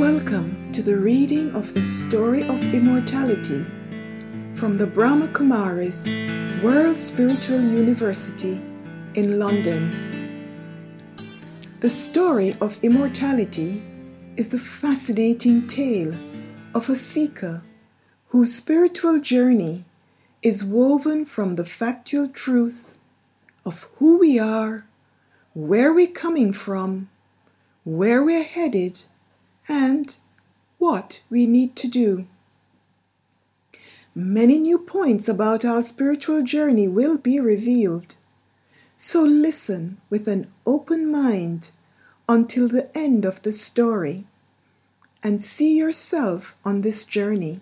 Welcome to the reading of the story of immortality from the Brahma Kumaris World Spiritual University in London. The story of immortality is the fascinating tale of a seeker whose spiritual journey is woven from the factual truth of who we are, where we're coming from, where we're headed, and what we need to do. Many new points about our spiritual journey will be revealed. So listen with an open mind until the end of the story and see yourself on this journey.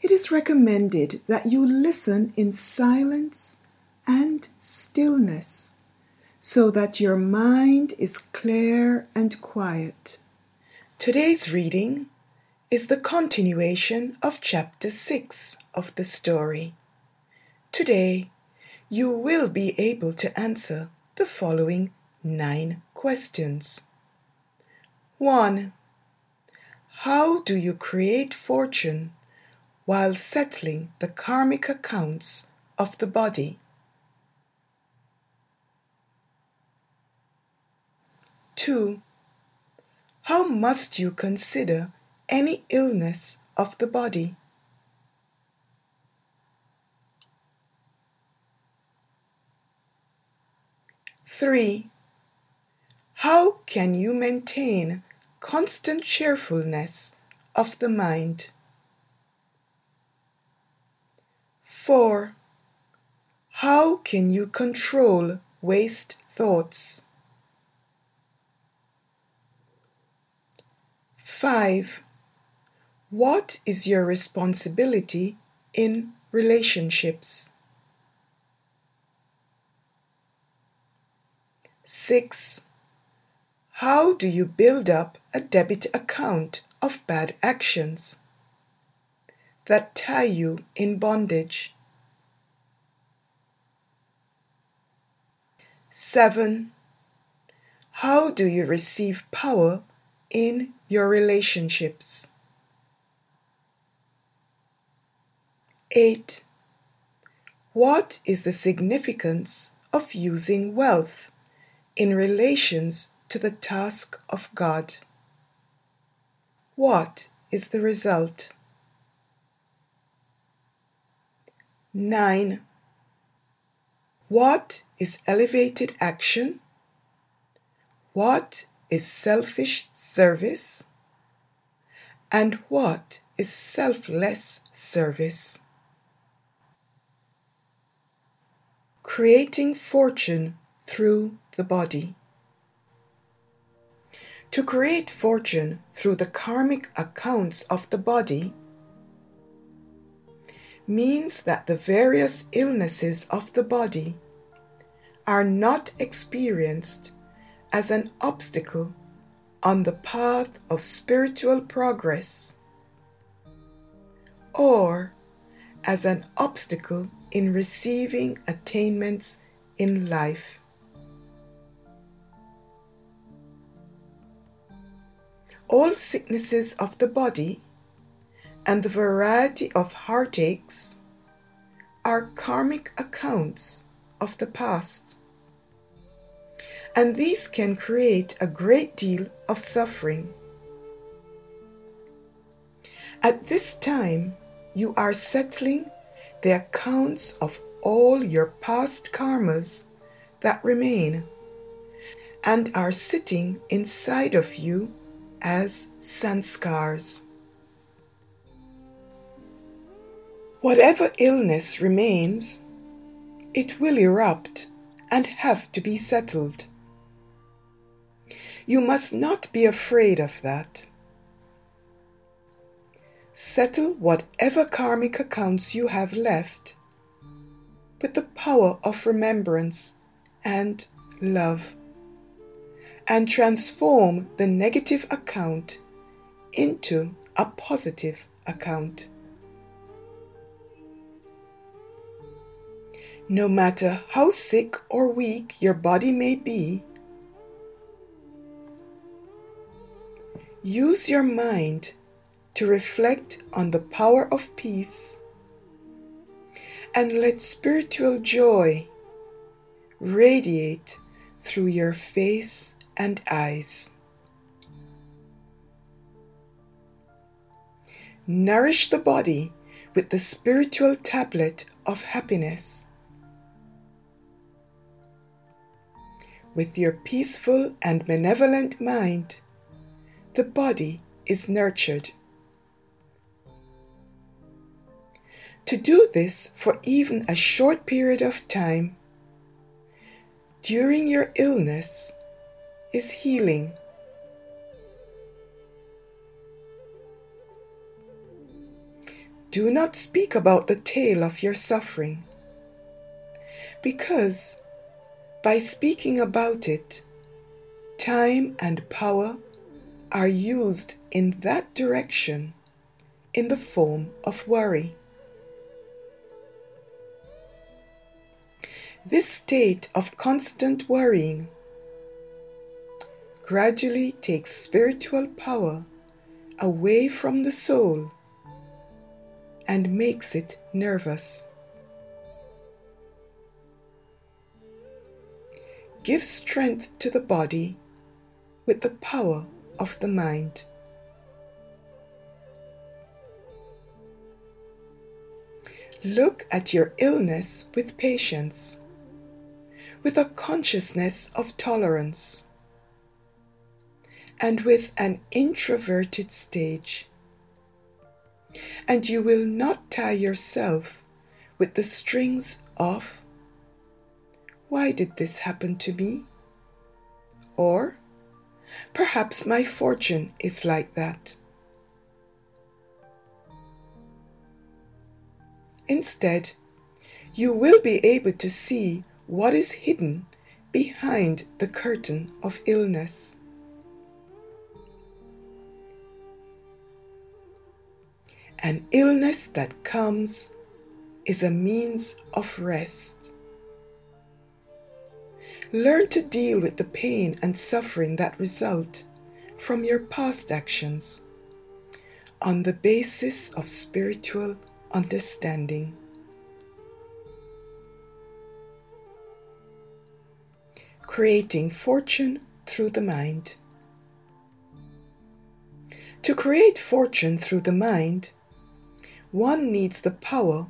It is recommended that you listen in silence and stillness so that your mind is clear and quiet. Today's reading is the continuation of chapter 6 of the story. Today, you will be able to answer the following nine questions. 1. How do you create fortune while settling the karmic accounts of the body? 2. How must you consider any illness of the body? Three, how can you maintain constant cheerfulness of the mind? Four, how can you control waste thoughts? 5. What is your responsibility in relationships? 6. How do you build up a debit account of bad actions that tie you in bondage? 7. How do you receive power in your relationships. 8. What is the significance of using wealth in relations to the task of God? What is the result? 9. What is elevated action? What is selfish service and what is selfless service. Creating fortune through the body. To create fortune through the karmic accounts of the body means that the various illnesses of the body are not experienced as an obstacle on the path of spiritual progress or as an obstacle in receiving attainments in life. All sicknesses of the body and the variety of heartaches are karmic accounts of the past and these can create a great deal of suffering. At this time, you are settling the accounts of all your past karmas that remain and are sitting inside of you as sanskars. Whatever illness remains, it will erupt and have to be settled. You must not be afraid of that. Settle whatever karmic accounts you have left with the power of remembrance and love, and transform the negative account into a positive account. No matter how sick or weak your body may be, use your mind to reflect on the power of peace and let spiritual joy radiate through your face and eyes. Nourish the body with the spiritual tablet of happiness. With your peaceful and benevolent mind, the body is nurtured. To do this for even a short period of time during your illness is healing. Do not speak about the tale of your suffering, because by speaking about it, time and power are used in that direction in the form of worry. This state of constant worrying gradually takes spiritual power away from the soul and makes it nervous. Give strength to the body with the power of the mind. Look at your illness with patience with a consciousness of tolerance and with an introverted stage. And you will not tie yourself with the strings of, Why did this happen to me? Or, Perhaps my fortune is like that. Instead, you will be able to see what is hidden behind the curtain of illness. An illness that comes is a means of rest. Learn to deal with the pain and suffering that result from your past actions on the basis of spiritual understanding. creating fortune through the mind. To create fortune through the mind, one needs the power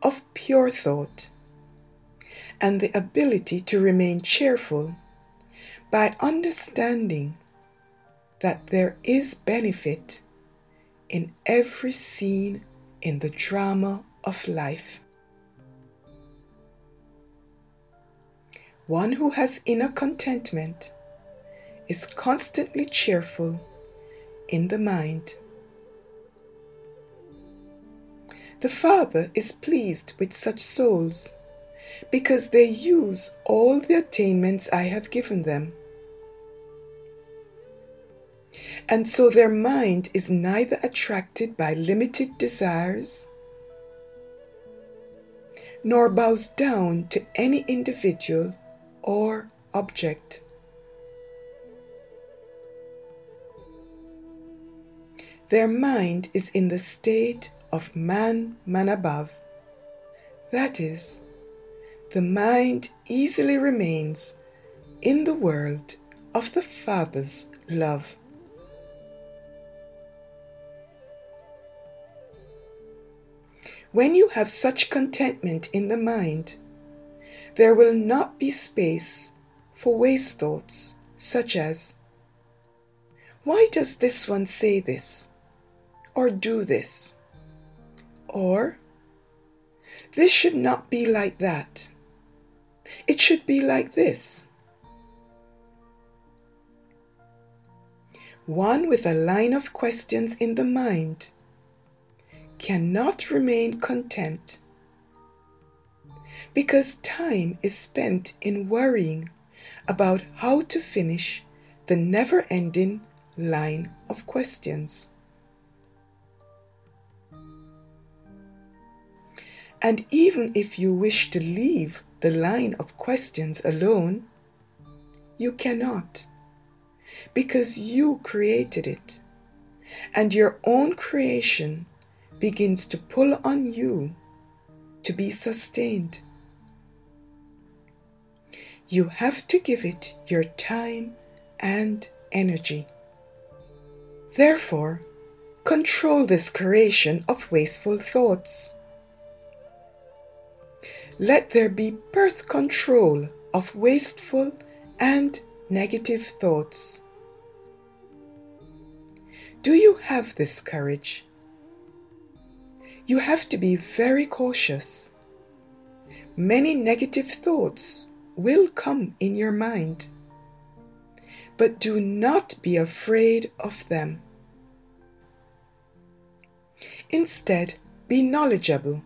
of pure thought and the ability to remain cheerful by understanding that there is benefit in every scene in the drama of life. One who has inner contentment is constantly cheerful in the mind. The Father is pleased with such souls because they use all the attainments I have given them. And so their mind is neither attracted by limited desires nor bows down to any individual or object. Their mind is in the state of man, man above. That is, the mind easily remains in the world of the Father's love. When you have such contentment in the mind, there will not be space for waste thoughts such as, Why does this one say this? Or do this? Or, This should not be like that. It should be like this. One with a line of questions in the mind cannot remain content because time is spent in worrying about how to finish the never ending line of questions. And even if you wish to leave the line of questions alone, you cannot because you created it and your own creation begins to pull on you to be sustained. You have to give it your time and energy. Therefore, control this creation of wasteful thoughts. Let there be birth control of wasteful and negative thoughts. Do you have this courage? You have to be very cautious. Many negative thoughts will come in your mind, but do not be afraid of them. Instead, be knowledgeable.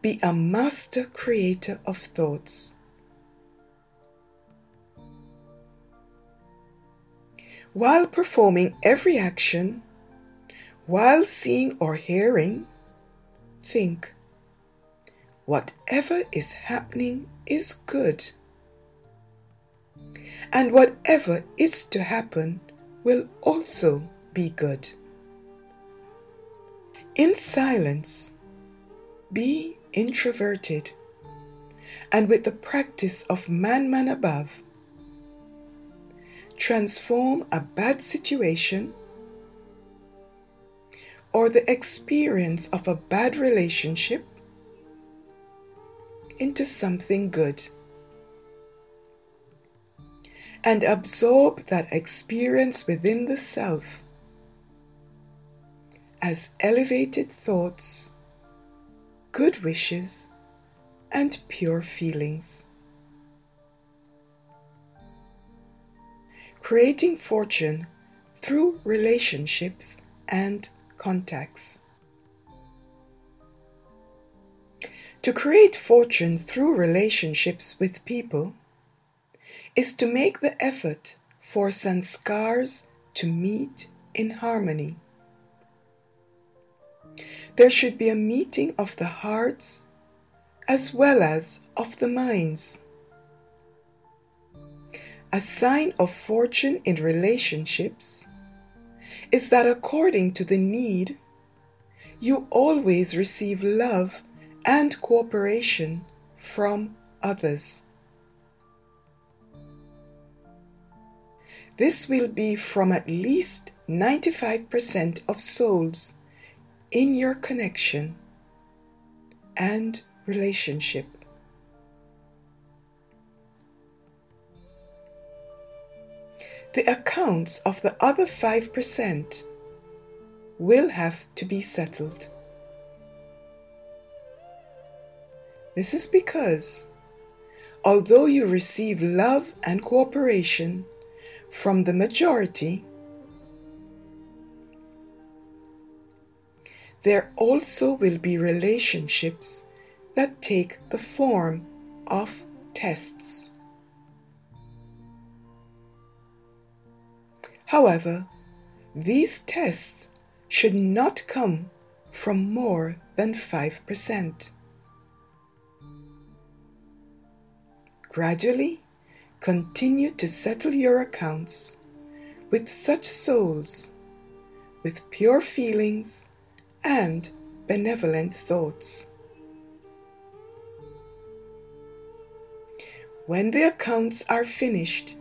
Be a master creator of thoughts. While performing every action, while seeing or hearing, think. Whatever is happening is good. And whatever is to happen will also be good. In silence, be introverted, and with the practice of Manmanabhav, transform a bad situation or the experience of a bad relationship into something good and absorb that experience within the self as elevated thoughts, good wishes, and pure feelings. Creating fortune through relationships and contacts. To create fortune through relationships with people is to make the effort for sanskars to meet in harmony. There should be a meeting of the hearts as well as of the minds. A sign of fortune in relationships is that according to the need, you always receive love and cooperation from others. This will be from at least 95% of souls in your connection and relationship. The accounts of the other 5% will have to be settled. This is because, although you receive love and cooperation from the majority, there also will be relationships that take the form of tests. However, these tests should not come from more than 5%. Gradually, continue to settle your accounts with such souls with pure feelings and benevolent thoughts. When the accounts are finished,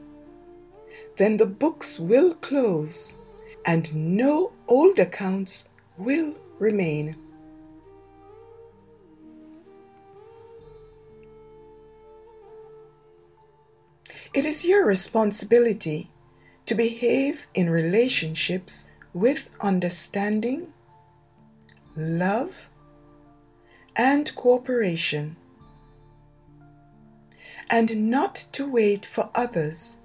then the books will close and no old accounts will remain. It is your responsibility to behave in relationships with understanding, love, and cooperation, and not to wait for others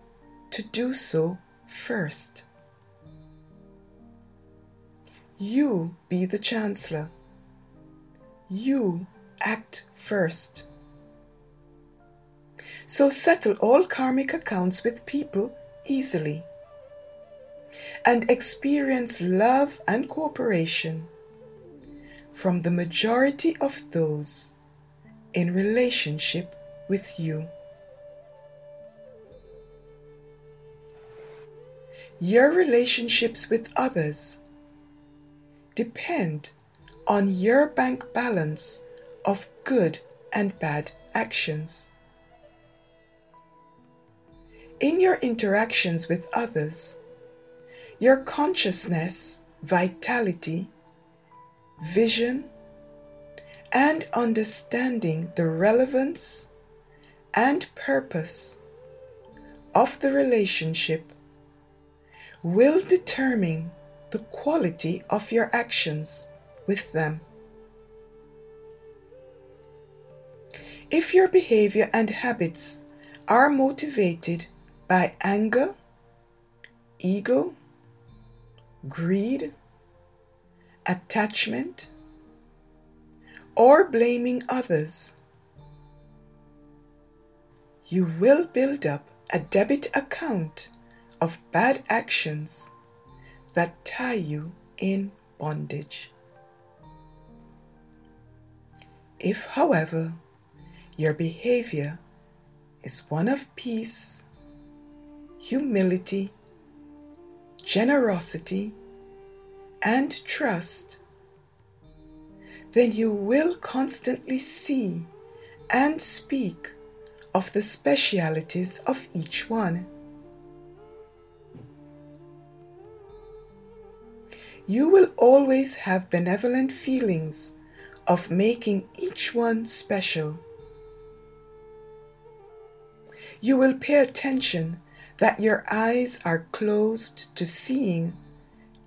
to do so first. You be the Chancellor. You act first. So settle all karmic accounts with people easily and experience love and cooperation from the majority of those in relationship with you. Your relationships with others depend on your bank balance of good and bad actions. In your interactions with others, your consciousness, vitality, vision, and understanding the relevance and purpose of the relationship will determine the quality of your actions with them. If your behavior and habits are motivated by anger, ego, greed, attachment, or blaming others, you will build up a debit account of bad actions that tie you in bondage. If, however, your behavior is one of peace, humility, generosity, and trust, then you will constantly see and speak of the specialities of each one. You will always have benevolent feelings of making each one special. You will pay attention that your eyes are closed to seeing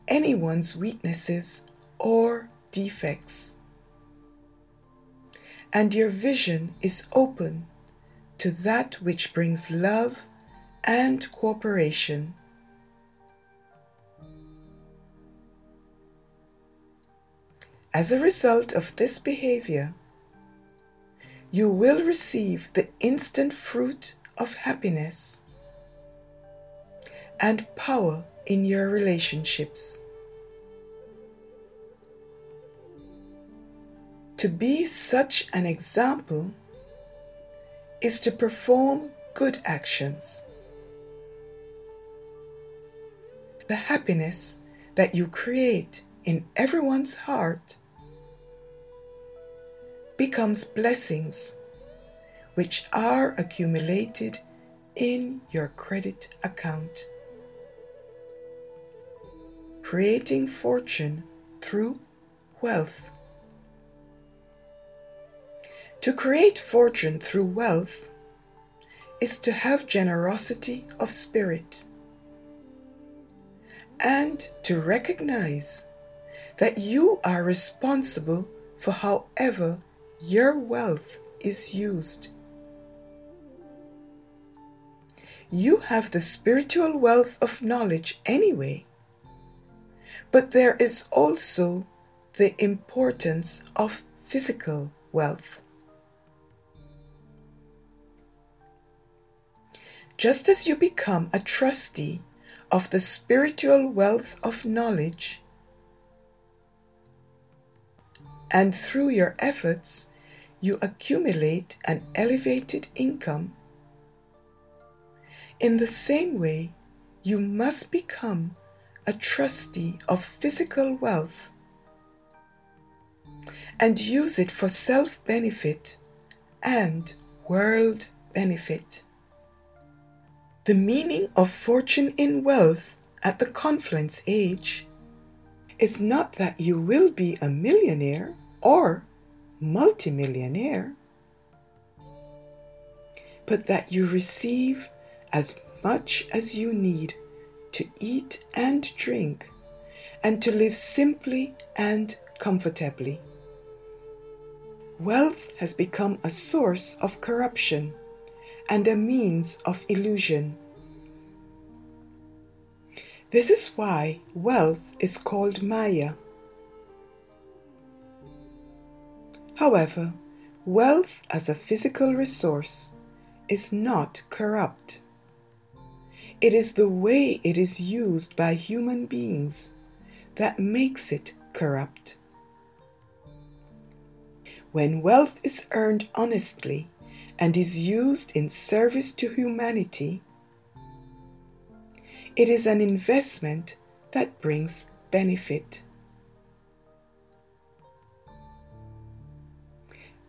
anyone's weaknesses or defects. And your vision is open to that which brings love and cooperation. As a result of this behavior, you will receive the instant fruit of happiness and power in your relationships. To be such an example is to perform good actions. The happiness that you create in everyone's heart becomes blessings which are accumulated in your credit account, creating fortune through wealth. To create fortune through wealth is to have generosity of spirit and to recognize that you are responsible for however your wealth is used. You have the spiritual wealth of knowledge anyway, but there is also the importance of physical wealth. Just as you become a trustee of the spiritual wealth of knowledge, and through your efforts, you accumulate an elevated income. In the same way, you must become a trustee of physical wealth and use it for self benefit and world benefit. The meaning of fortune in wealth at the confluence age is not that you will be a millionaire or multimillionaire, but that you receive as much as you need to eat and drink and to live simply and comfortably. Wealth has become a source of corruption and a means of illusion. This is why wealth is called Maya. However, wealth as a physical resource is not corrupt. It is the way it is used by human beings that makes it corrupt. When wealth is earned honestly and is used in service to humanity, it is an investment that brings benefit.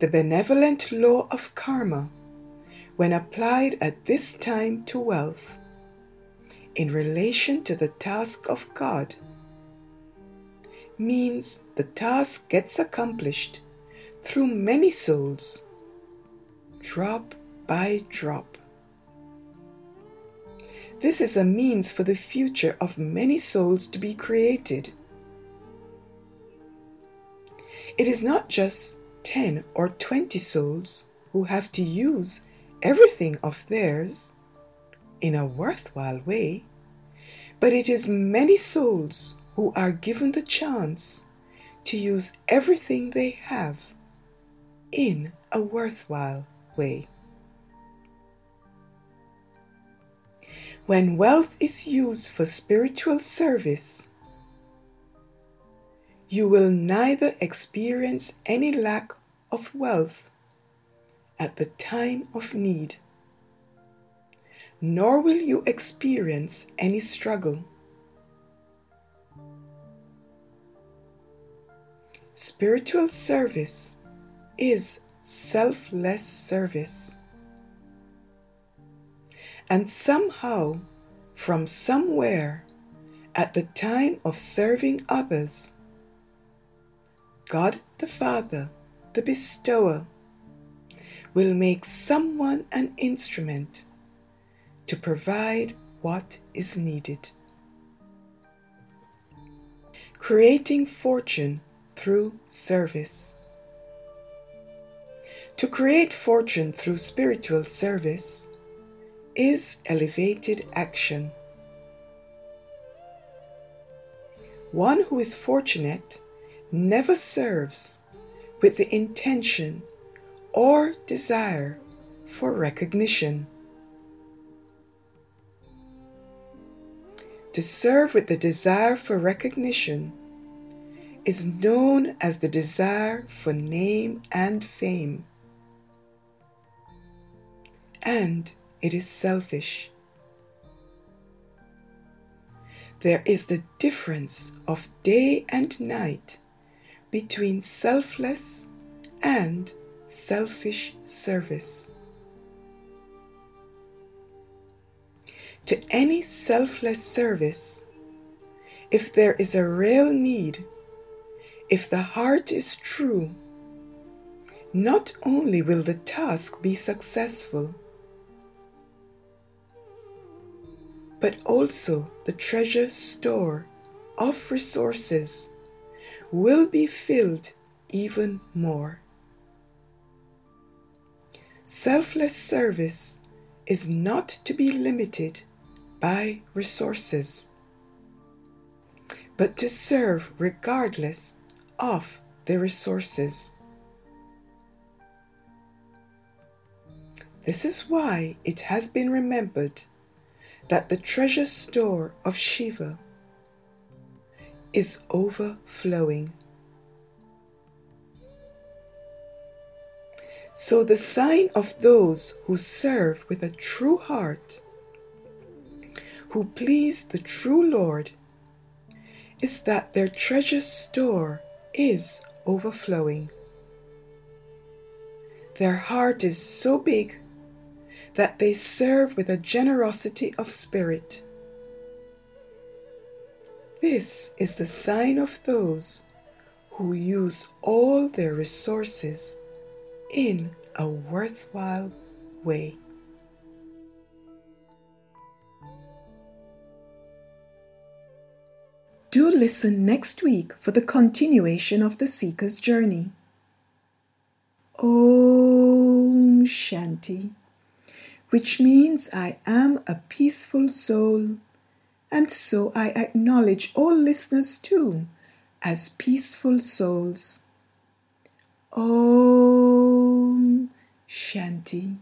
The benevolent law of karma, when applied at this time to wealth, in relation to the task of God, means the task gets accomplished through many souls, drop by drop. This is a means for the future of many souls to be created. It is not just 10 or 20 souls who have to use everything of theirs in a worthwhile way, but it is many souls who are given the chance to use everything they have in a worthwhile way. When wealth is used for spiritual service, you will neither experience any lack of wealth at the time of need, nor will you experience any struggle. Spiritual service is selfless service. And somehow, from somewhere, at the time of serving others, God the Father, the bestower, will make someone an instrument to provide what is needed. Creating fortune through service. To create fortune through spiritual service is elevated action. One who is fortunate never serves with the intention or desire for recognition. To serve with the desire for recognition is known as the desire for name and fame. And it is selfish. There is the difference of day and night between selfless and selfish service. To any selfless service, if there is a real need, if the heart is true, not only will the task be successful, but also the treasure store of resources will be filled even more. Selfless service is not to be limited by resources, but to serve regardless of the resources. This is why it has been remembered that the treasure store of Shiva is overflowing. So, the sign of those who serve with a true heart, who please the true Lord, is that their treasure store is overflowing. Their heart is so big that they serve with a generosity of spirit. This is the sign of those who use all their resources in a worthwhile way. Do listen next week for the continuation of the Seeker's journey. Om Shanti which means I am a peaceful soul. And so I acknowledge all listeners too as peaceful souls. Om Shanti.